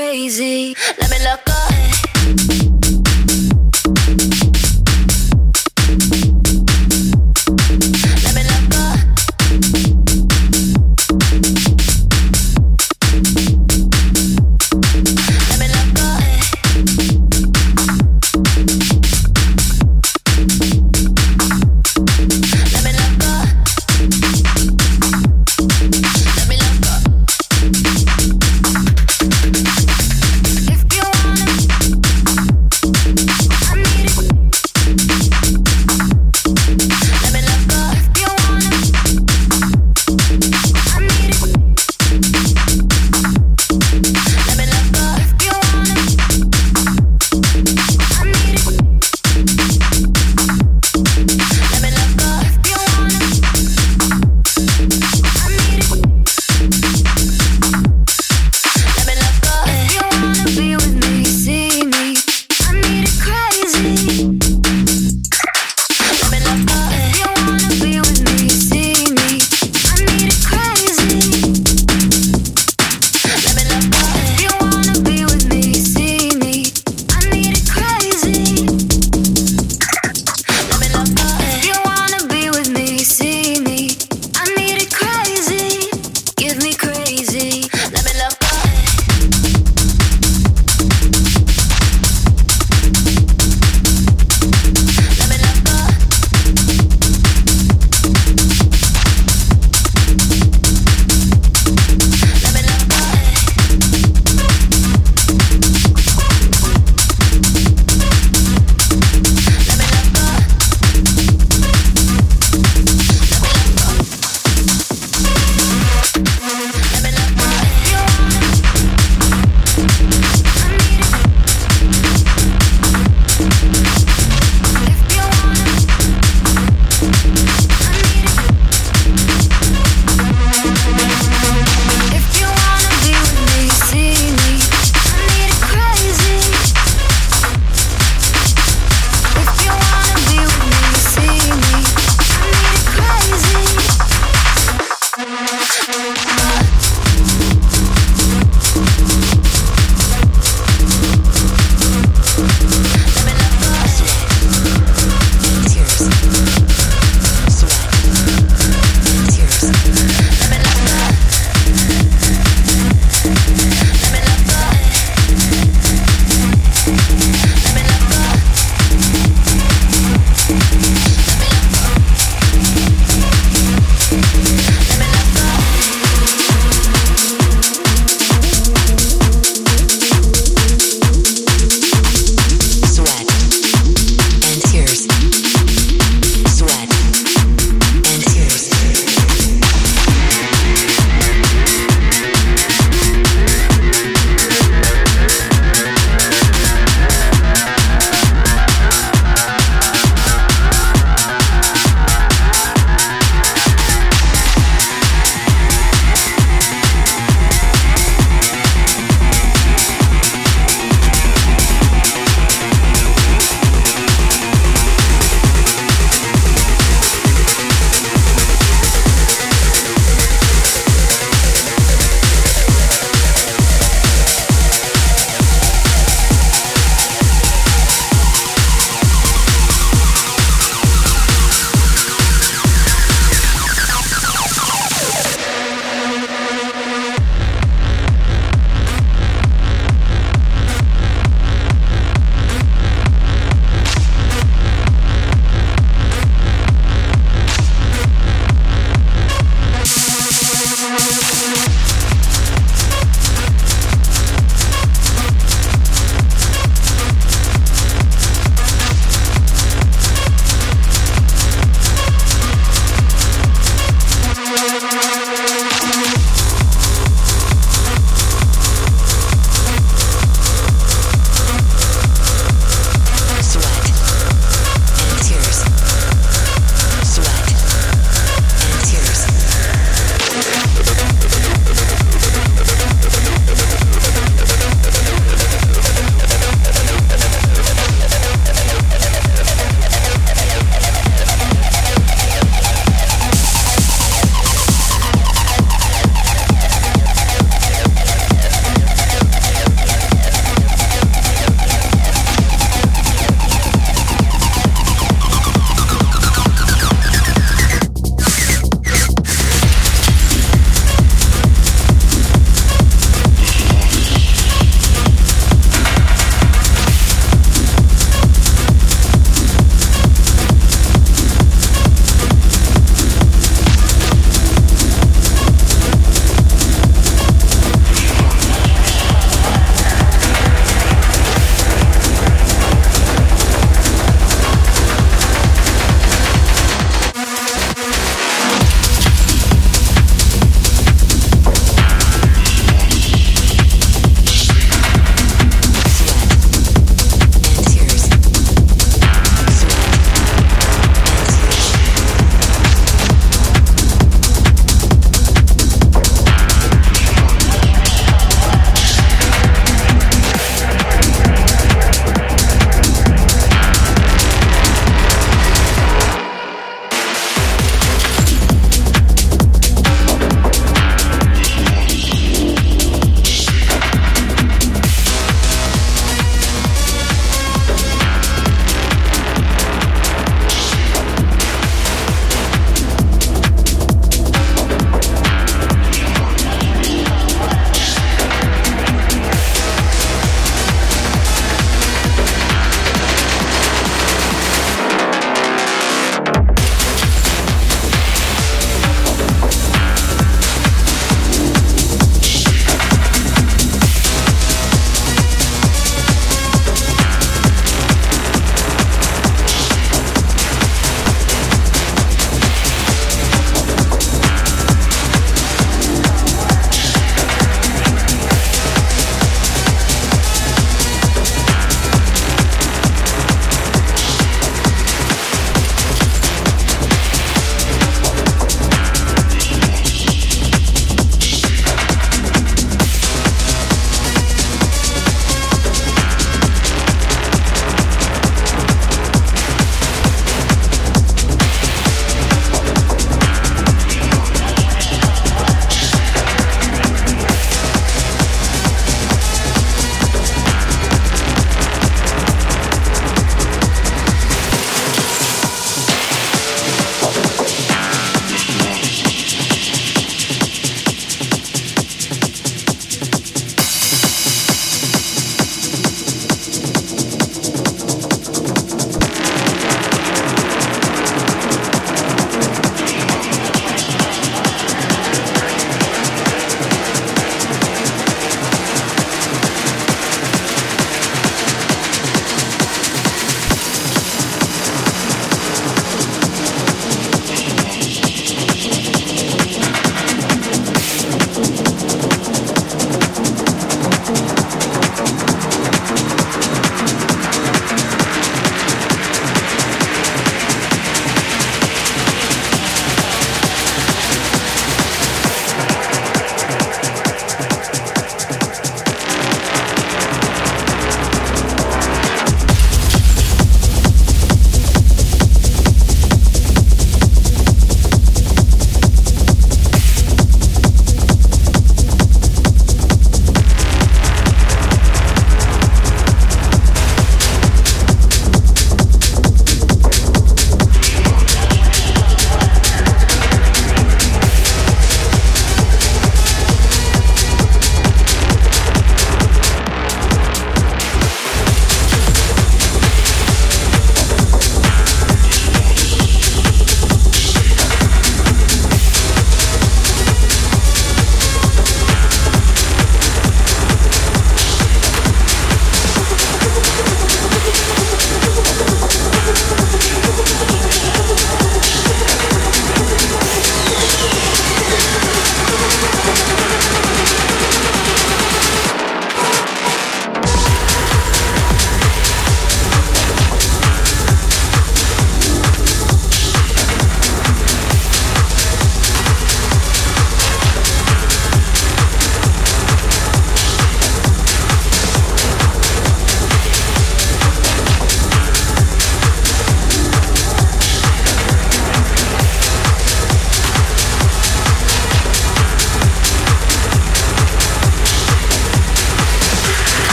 crazy. Let me look up.